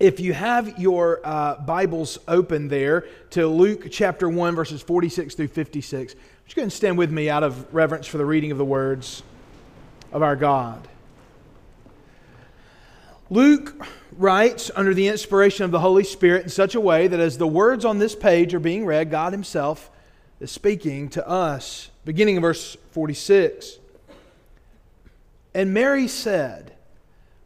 if you have your uh, Bibles open there to Luke chapter 1, verses 46 through 56, just go and stand with me out of reverence for the reading of the words of our God. Luke writes under the inspiration of the Holy Spirit in such a way that as the words on this page are being read, God Himself is speaking to us. Beginning in verse 46. And Mary said,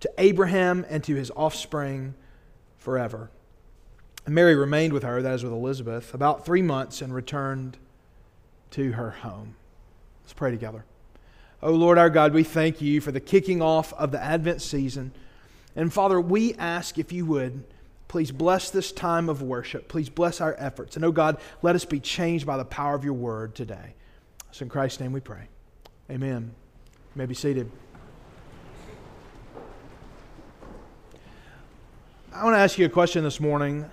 to Abraham and to his offspring forever. And Mary remained with her, that is with Elizabeth, about three months and returned to her home. Let's pray together. Oh Lord our God, we thank you for the kicking off of the Advent season. And Father, we ask if you would, please bless this time of worship. Please bless our efforts. And oh God, let us be changed by the power of your word today. So in Christ's name we pray. Amen. You may be seated. I want to ask you a question this morning.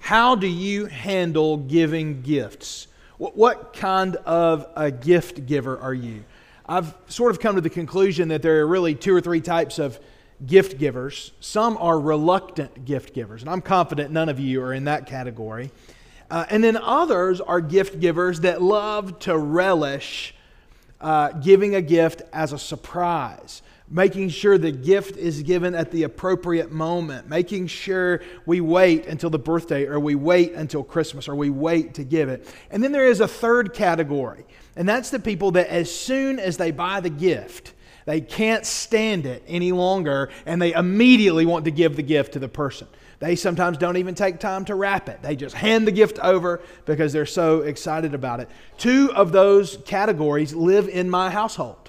How do you handle giving gifts? What kind of a gift giver are you? I've sort of come to the conclusion that there are really two or three types of gift givers. Some are reluctant gift givers, and I'm confident none of you are in that category. Uh, and then others are gift givers that love to relish uh, giving a gift as a surprise making sure the gift is given at the appropriate moment, making sure we wait until the birthday or we wait until Christmas or we wait to give it. And then there is a third category, and that's the people that as soon as they buy the gift, they can't stand it any longer and they immediately want to give the gift to the person. They sometimes don't even take time to wrap it. They just hand the gift over because they're so excited about it. Two of those categories live in my household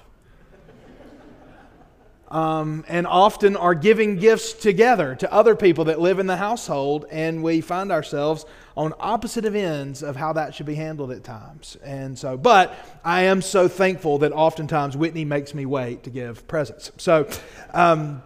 um, and often are giving gifts together to other people that live in the household, and we find ourselves on opposite of ends of how that should be handled at times. And so, but I am so thankful that oftentimes Whitney makes me wait to give presents. So, um,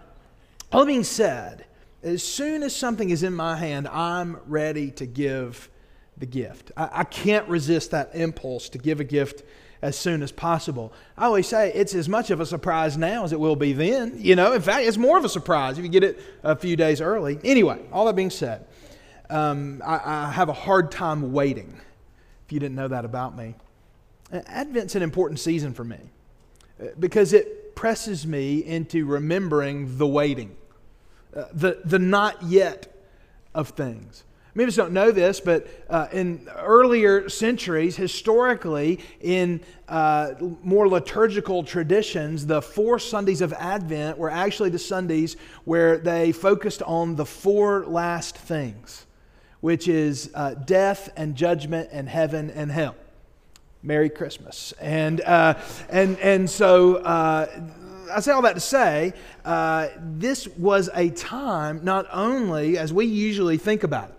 all that being said, as soon as something is in my hand, I'm ready to give the gift. I, I can't resist that impulse to give a gift as soon as possible. I always say it's as much of a surprise now as it will be then. You know, in fact, it's more of a surprise if you get it a few days early. Anyway, all that being said, um, I, I have a hard time waiting, if you didn't know that about me. Advent's an important season for me uh, because it presses me into remembering the waiting, uh, the, the not yet of things. Many of us don't know this, but uh, in earlier centuries, historically, in uh, more liturgical traditions, the four Sundays of Advent were actually the Sundays where they focused on the four last things, which is uh, death and judgment and heaven and hell. Merry Christmas. And, uh, and, and so uh, I say all that to say uh, this was a time not only as we usually think about it,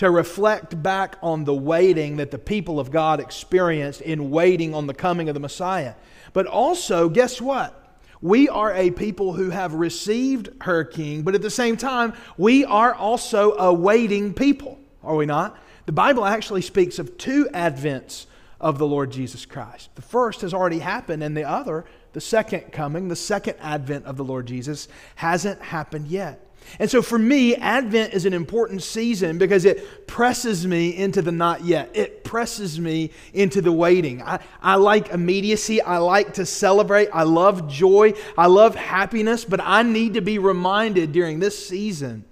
to reflect back on the waiting that the people of God experienced in waiting on the coming of the Messiah. But also, guess what? We are a people who have received her king, but at the same time, we are also a waiting people, are we not? The Bible actually speaks of two advents of the Lord Jesus Christ. The first has already happened, and the other, the second coming, the second advent of the Lord Jesus, hasn't happened yet. And so for me, Advent is an important season because it presses me into the not yet. It presses me into the waiting. I, I like immediacy. I like to celebrate. I love joy. I love happiness, but I need to be reminded during this season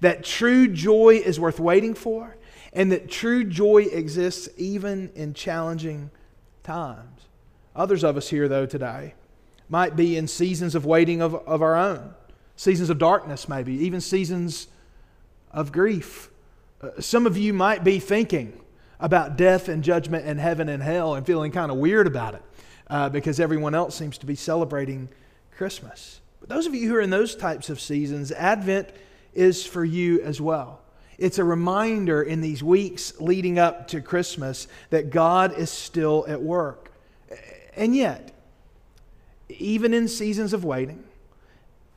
that true joy is worth waiting for, and that true joy exists even in challenging times. Others of us here, though, today might be in seasons of waiting of, of our own, seasons of darkness, maybe, even seasons of grief. Uh, some of you might be thinking about death and judgment and heaven and hell and feeling kind of weird about it uh, because everyone else seems to be celebrating Christmas. But those of you who are in those types of seasons, Advent is for you as well. It's a reminder in these weeks leading up to Christmas that God is still at work. And yet, even in seasons of waiting,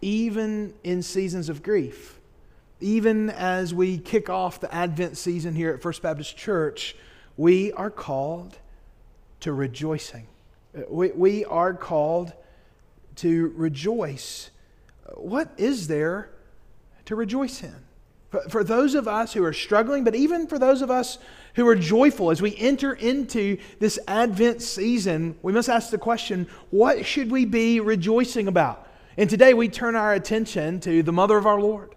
even in seasons of grief, even as we kick off the Advent season here at First Baptist Church, we are called to rejoicing. We, we are called to rejoice. What is there to rejoice in? For, for those of us who are struggling, but even for those of us who are joyful as we enter into this Advent season, we must ask the question what should we be rejoicing about? And today we turn our attention to the mother of our Lord,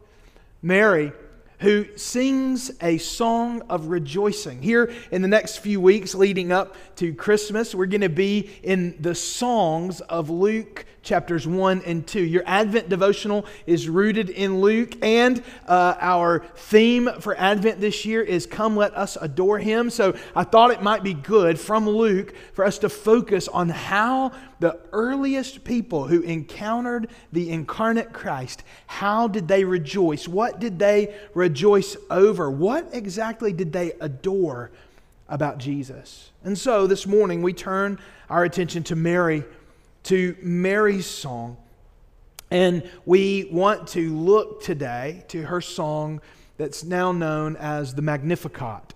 Mary, who sings a song of rejoicing. Here in the next few weeks leading up to Christmas, we're going to be in the songs of Luke chapters 1 and 2. Your Advent devotional is rooted in Luke, and uh, our theme for Advent this year is Come Let Us Adore Him. So I thought it might be good from Luke for us to focus on how the earliest people who encountered the incarnate Christ, how did they rejoice? What did they rejoice over? What exactly did they adore about Jesus? And so this morning we turn our attention to Mary to Mary's song. And we want to look today to her song that's now known as the Magnificat,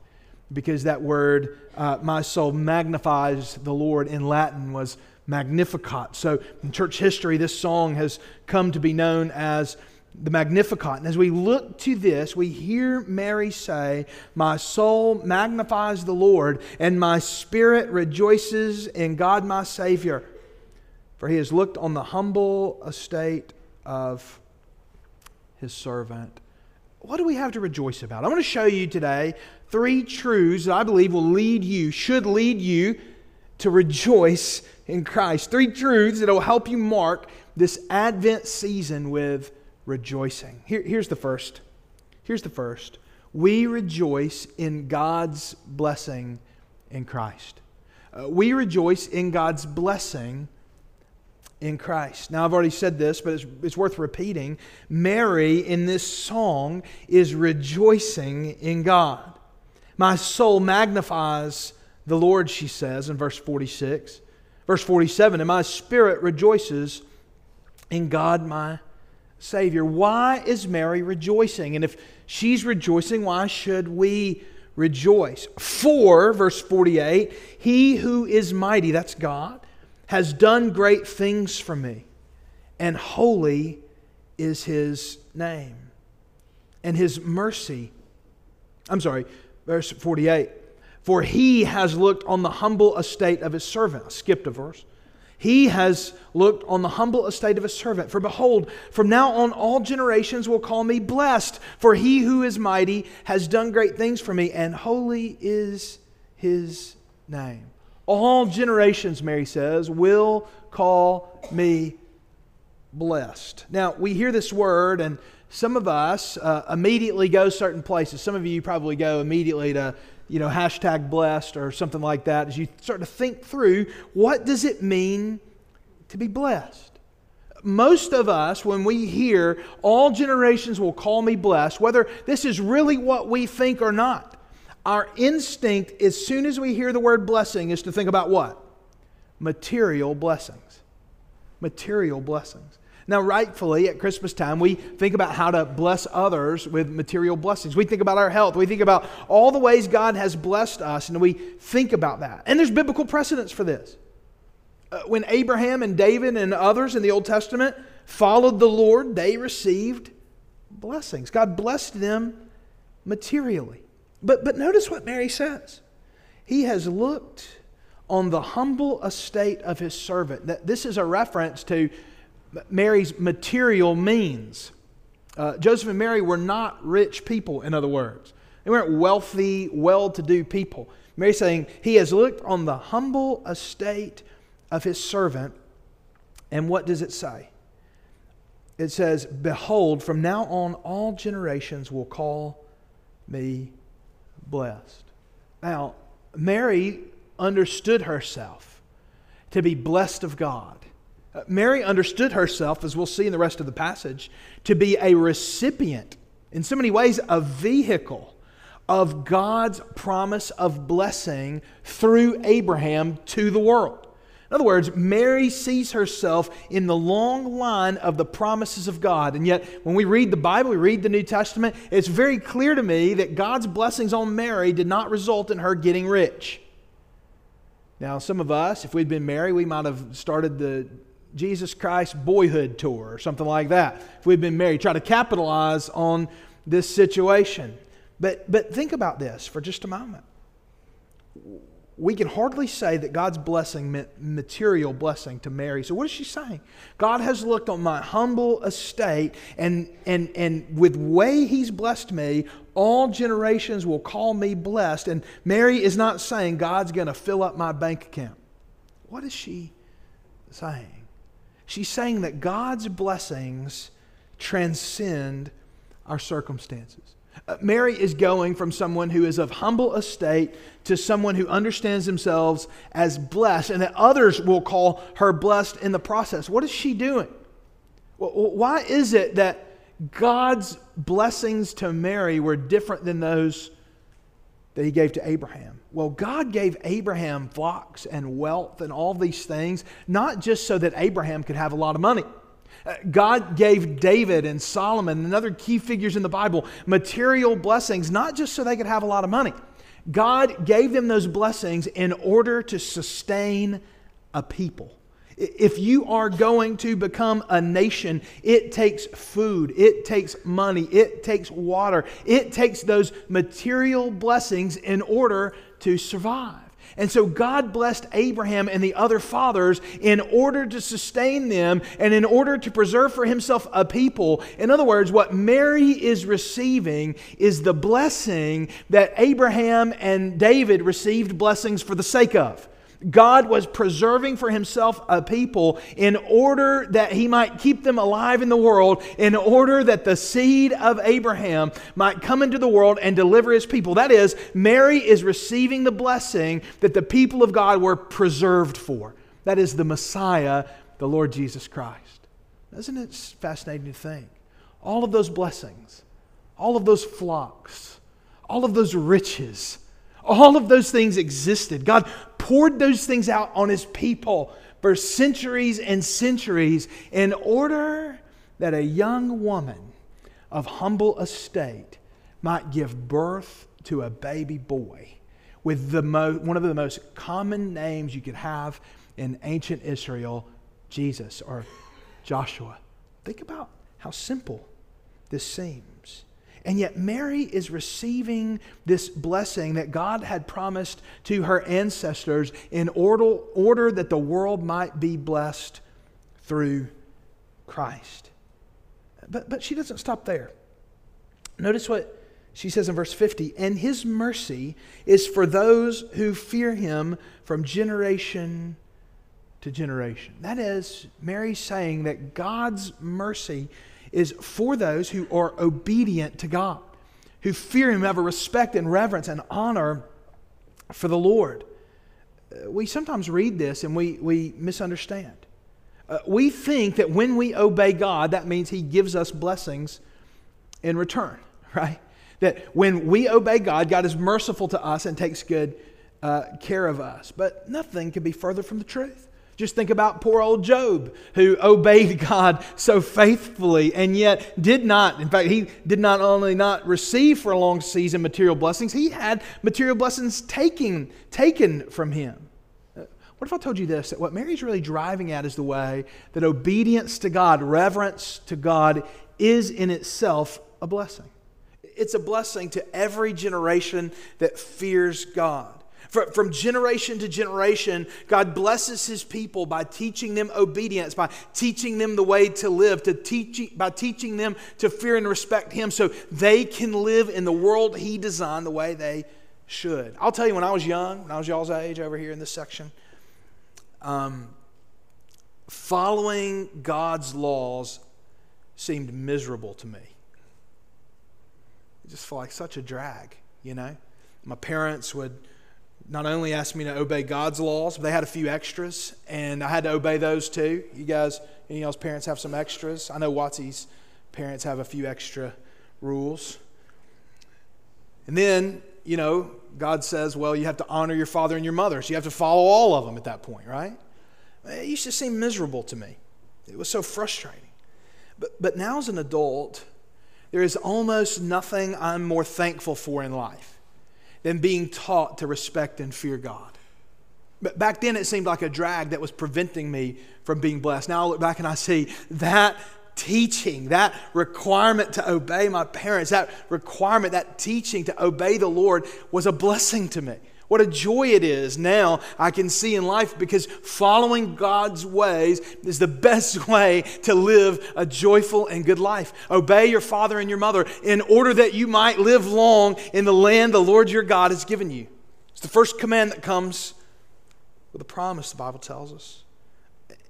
because that word, uh, my soul magnifies the Lord in Latin, was Magnificat. So in church history, this song has come to be known as the Magnificat. And as we look to this, we hear Mary say, My soul magnifies the Lord, and my spirit rejoices in God my Savior for he has looked on the humble estate of his servant. What do we have to rejoice about? I want to show you today three truths that I believe will lead you, should lead you to rejoice in Christ. Three truths that will help you mark this Advent season with rejoicing. Here, here's the first. Here's the first. We rejoice in God's blessing in Christ. Uh, we rejoice in God's blessing in Christ. Now, I've already said this, but it's, it's worth repeating. Mary in this song is rejoicing in God. My soul magnifies the Lord, she says in verse 46. Verse 47 And my spirit rejoices in God, my Savior. Why is Mary rejoicing? And if she's rejoicing, why should we rejoice? For, verse 48, he who is mighty, that's God has done great things for me, and holy is his name. And his mercy, I'm sorry, verse 48. For he has looked on the humble estate of his servant. I skipped a verse. He has looked on the humble estate of his servant. For behold, from now on all generations will call me blessed, for he who is mighty has done great things for me, and holy is his name. All generations, Mary says, will call me blessed. Now, we hear this word, and some of us uh, immediately go certain places. Some of you probably go immediately to, you know, hashtag blessed or something like that as you start to think through what does it mean to be blessed? Most of us, when we hear all generations will call me blessed, whether this is really what we think or not, our instinct, as soon as we hear the word blessing, is to think about what? Material blessings. Material blessings. Now, rightfully, at Christmas time, we think about how to bless others with material blessings. We think about our health. We think about all the ways God has blessed us, and we think about that. And there's biblical precedence for this. Uh, when Abraham and David and others in the Old Testament followed the Lord, they received blessings. God blessed them materially. But, but notice what Mary says. He has looked on the humble estate of his servant. That This is a reference to Mary's material means. Uh, Joseph and Mary were not rich people, in other words. They weren't wealthy, well to do people. Mary saying, He has looked on the humble estate of His servant. And what does it say? It says, Behold, from now on all generations will call me blessed. Now, Mary understood herself to be blessed of God. Uh, Mary understood herself, as we'll see in the rest of the passage, to be a recipient, in so many ways, a vehicle of God's promise of blessing through Abraham to the world. In other words, Mary sees herself in the long line of the promises of God. And yet, when we read the Bible, we read the New Testament, it's very clear to me that God's blessings on Mary did not result in her getting rich. Now, some of us, if we'd been Mary, we might have started the Jesus Christ boyhood tour or something like that. If we'd been Mary, try to capitalize on this situation. But, but think about this for just a moment. We can hardly say that God's blessing meant material blessing to Mary. So, what is she saying? God has looked on my humble estate, and, and, and with way He's blessed me, all generations will call me blessed. And Mary is not saying God's going to fill up my bank account. What is she saying? She's saying that God's blessings transcend our circumstances. Uh, Mary is going from someone who is of humble estate to someone who understands themselves as blessed, and that others will call her blessed in the process. What is she doing? Why is it that God's blessings to Mary were different than those that he gave to Abraham? Well, God gave Abraham flocks and wealth and all these things, not just so that Abraham could have a lot of money. Uh, God gave David and Solomon and other key figures in the Bible material blessings, not just so they could have a lot of money. God gave them those blessings in order to sustain a people. If you are going to become a nation, it takes food, it takes money, it takes water, it takes those material blessings in order to survive. And so God blessed Abraham and the other fathers in order to sustain them and in order to preserve for himself a people. In other words, what Mary is receiving is the blessing that Abraham and David received blessings for the sake of. God was preserving for himself a people in order that he might keep them alive in the world, in order that the seed of Abraham might come into the world and deliver his people. That is, Mary is receiving the blessing that the people of God were preserved for. That is the Messiah, the Lord Jesus Christ. Isn't it fascinating to think? All of those blessings, all of those flocks, all of those riches, all of those things existed. God poured those things out on his people for centuries and centuries in order that a young woman of humble estate might give birth to a baby boy with the mo- one of the most common names you could have in ancient Israel, Jesus or Joshua. Think about how simple this seems. And yet, Mary is receiving this blessing that God had promised to her ancestors in order, order that the world might be blessed through Christ. But, but she doesn't stop there. Notice what she says in verse 50 And his mercy is for those who fear him from generation to generation. That is, Mary saying that God's mercy is for those who are obedient to God, who fear Him, have a respect and reverence and honor for the Lord. Uh, we sometimes read this and we, we misunderstand. Uh, we think that when we obey God, that means He gives us blessings in return, right? That when we obey God, God is merciful to us and takes good uh, care of us. But nothing can be further from the truth. Just think about poor old Job, who obeyed God so faithfully and yet did not, in fact, he did not only not receive for a long season material blessings, he had material blessings taken, taken from him. Uh, what if I told you this? That what Mary's really driving at is the way that obedience to God, reverence to God, is in itself a blessing. It's a blessing to every generation that fears God. From generation to generation, God blesses his people by teaching them obedience, by teaching them the way to live, to teach, by teaching them to fear and respect him so they can live in the world he designed the way they should. I'll tell you, when I was young, when I was y'all's age over here in this section, um, following God's laws seemed miserable to me. It just felt like such a drag, you know? My parents would not only asked me to obey God's laws, but they had a few extras, and I had to obey those too. You guys, any y'all's parents have some extras? I know Watsy's parents have a few extra rules. And then, you know, God says, well, you have to honor your father and your mother, so you have to follow all of them at that point, right? It used to seem miserable to me. It was so frustrating. But, but now, as an adult, there is almost nothing I'm more thankful for in life than being taught to respect and fear God. But back then, it seemed like a drag that was preventing me from being blessed. Now I look back and I see that teaching, that requirement to obey my parents, that requirement, that teaching to obey the Lord was a blessing to me. What a joy it is now I can see in life because following God's ways is the best way to live a joyful and good life. Obey your father and your mother in order that you might live long in the land the Lord your God has given you. It's the first command that comes with a promise, the Bible tells us.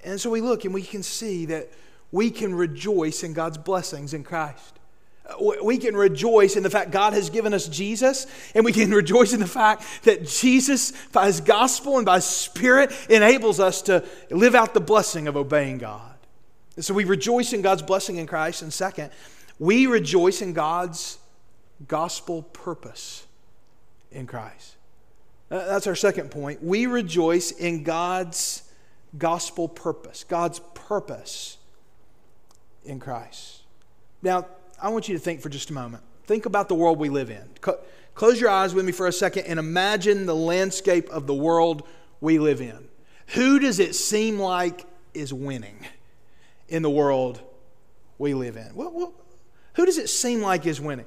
And so we look and we can see that we can rejoice in God's blessings in Christ. We can rejoice in the fact God has given us Jesus, and we can rejoice in the fact that Jesus, by His gospel and by His Spirit, enables us to live out the blessing of obeying God. And so we rejoice in God's blessing in Christ. And second, we rejoice in God's gospel purpose in Christ. That's our second point. We rejoice in God's gospel purpose, God's purpose in Christ. Now, I want you to think for just a moment. Think about the world we live in. Close your eyes with me for a second and imagine the landscape of the world we live in. Who does it seem like is winning in the world we live in? Well, well who does it seem like is winning?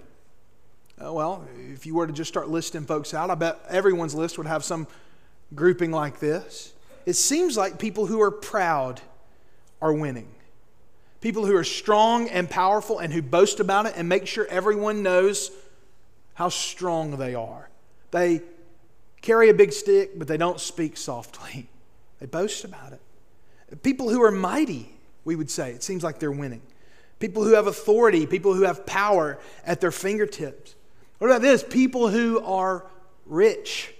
Uh, well, if you were to just start listing folks out, I bet everyone's list would have some grouping like this. It seems like people who are proud are winning. People who are strong and powerful and who boast about it and make sure everyone knows how strong they are. They carry a big stick, but they don't speak softly. They boast about it. People who are mighty, we would say, it seems like they're winning. People who have authority, people who have power at their fingertips. What about this? People who are rich.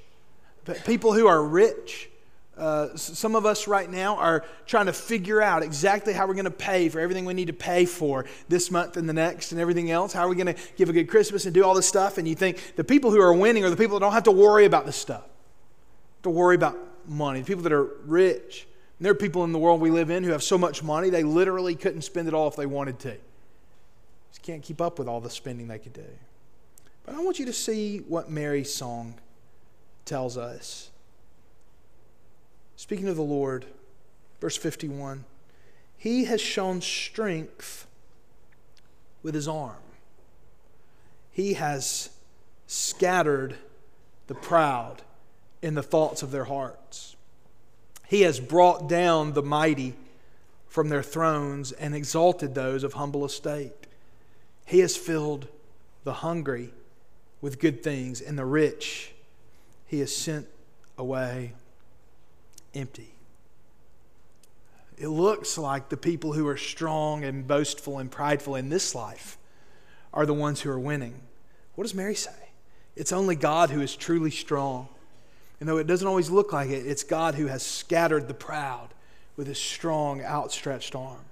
People who are rich. Uh, some of us right now are trying to figure out exactly how we're going to pay for everything we need to pay for this month and the next and everything else. How are we going to give a good Christmas and do all this stuff? And you think the people who are winning are the people that don't have to worry about this stuff, to worry about money, the people that are rich. And there are people in the world we live in who have so much money they literally couldn't spend it all if they wanted to. Just can't keep up with all the spending they could do. But I want you to see what Mary's song tells us. Speaking of the Lord, verse 51 He has shown strength with his arm, he has scattered the proud in the thoughts of their hearts. He has brought down the mighty from their thrones and exalted those of humble estate. He has filled the hungry with good things, and the rich he has sent away empty. It looks like the people who are strong and boastful and prideful in this life are the ones who are winning. What does Mary say? It's only God who is truly strong. And though it doesn't always look like it, it's God who has scattered the proud with his strong, outstretched arm.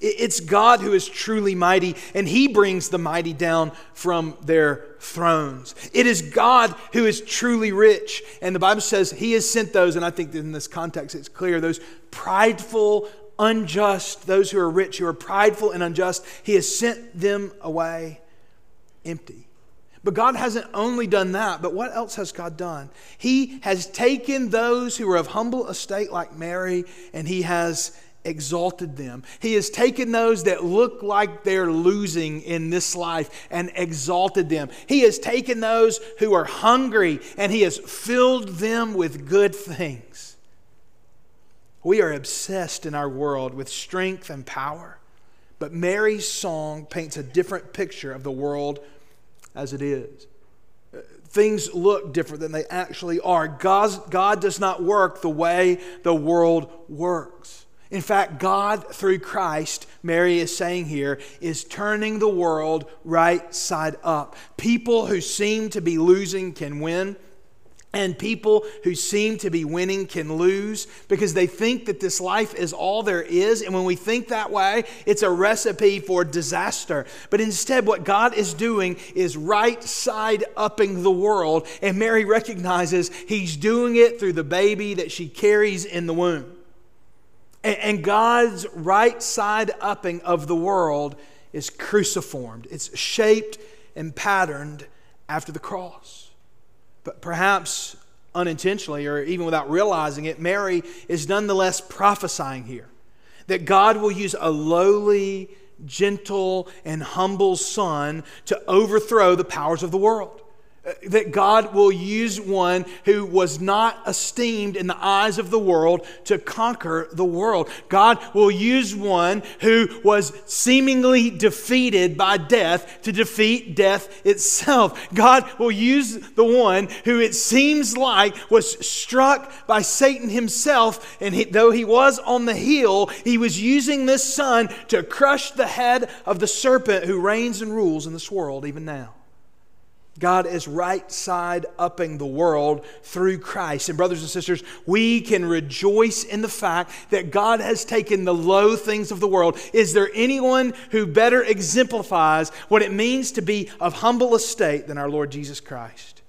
It's God who is truly mighty, and He brings the mighty down from their thrones. It is God who is truly rich, and the Bible says He has sent those, and I think in this context it's clear those prideful, unjust, those who are rich, who are prideful and unjust, He has sent them away empty. But God hasn't only done that, but what else has God done? He has taken those who are of humble estate, like Mary, and He has exalted them. He has taken those that look like they're losing in this life and exalted them. He has taken those who are hungry and He has filled them with good things. We are obsessed in our world with strength and power, but Mary's song paints a different picture of the world as it is things look different than they actually are. God, God does not work the way the world works. In fact, God, through Christ, Mary is saying here, is turning the world right side up. People who seem to be losing can win. And people who seem to be winning can lose because they think that this life is all there is. And when we think that way, it's a recipe for disaster. But instead, what God is doing is right side upping the world. And Mary recognizes He's doing it through the baby that she carries in the womb. And God's right side upping of the world is cruciformed, it's shaped and patterned after the cross. But perhaps unintentionally or even without realizing it, Mary is nonetheless prophesying here that God will use a lowly, gentle, and humble son to overthrow the powers of the world that God will use one who was not esteemed in the eyes of the world to conquer the world. God will use one who was seemingly defeated by death to defeat death itself. God will use the one who it seems like was struck by Satan himself, and he, though he was on the heel, he was using this son to crush the head of the serpent who reigns and rules in this world even now. God is right side upping the world through Christ. And, brothers and sisters, we can rejoice in the fact that God has taken the low things of the world. Is there anyone who better exemplifies what it means to be of humble estate than our Lord Jesus Christ?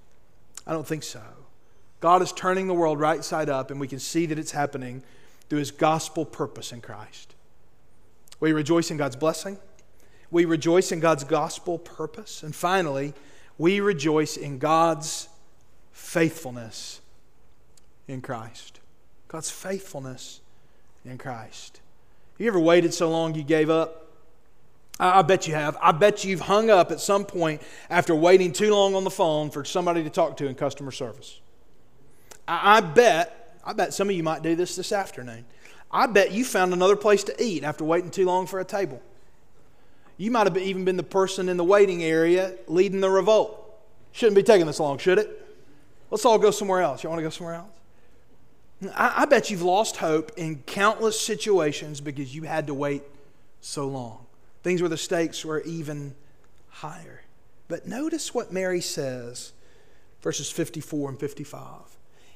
I don't think so. God is turning the world right side up, and we can see that it's happening through his gospel purpose in Christ. We rejoice in God's blessing. We rejoice in God's gospel purpose. And finally, we rejoice in God's faithfulness in Christ. God's faithfulness in Christ. You ever waited so long you gave up? I, bet you have. I bet you've hung up at some point after waiting too long on the phone for somebody to talk to in customer service. I, bet, I bet some of you might do this this afternoon. I bet you found another place to eat after waiting too long for a table. You might have even been the person in the waiting area leading the revolt. Shouldn't be taking this long, should it? Let's all go somewhere else. You want to go somewhere else? I, I bet you've lost hope in countless situations because you had to wait so long. Things where the stakes were even higher. But notice what Mary says, verses 54 and 55.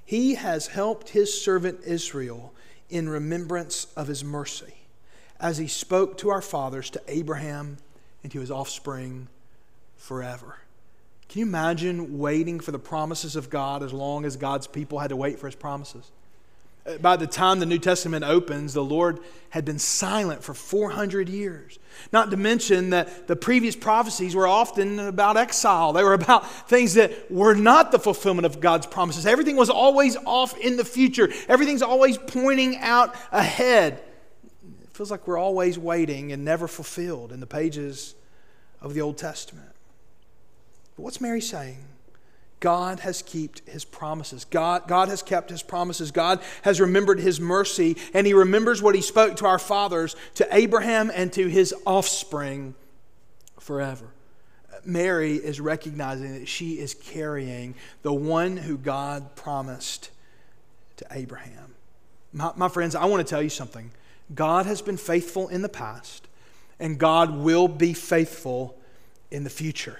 He has helped his servant Israel in remembrance of his mercy as he spoke to our fathers, to Abraham, and to his offspring forever. Can you imagine waiting for the promises of God as long as God's people had to wait for his promises? By the time the New Testament opens, the Lord had been silent for 400 years. Not to mention that the previous prophecies were often about exile. They were about things that were not the fulfillment of God's promises. Everything was always off in the future, everything's always pointing out ahead feels like we're always waiting and never fulfilled in the pages of the Old Testament. But what's Mary saying? God has kept his promises. God, God has kept his promises. God has remembered his mercy, and he remembers what he spoke to our fathers, to Abraham, and to his offspring forever. Mary is recognizing that she is carrying the one who God promised to Abraham. My, my friends, I want to tell you something. God has been faithful in the past, and God will be faithful in the future.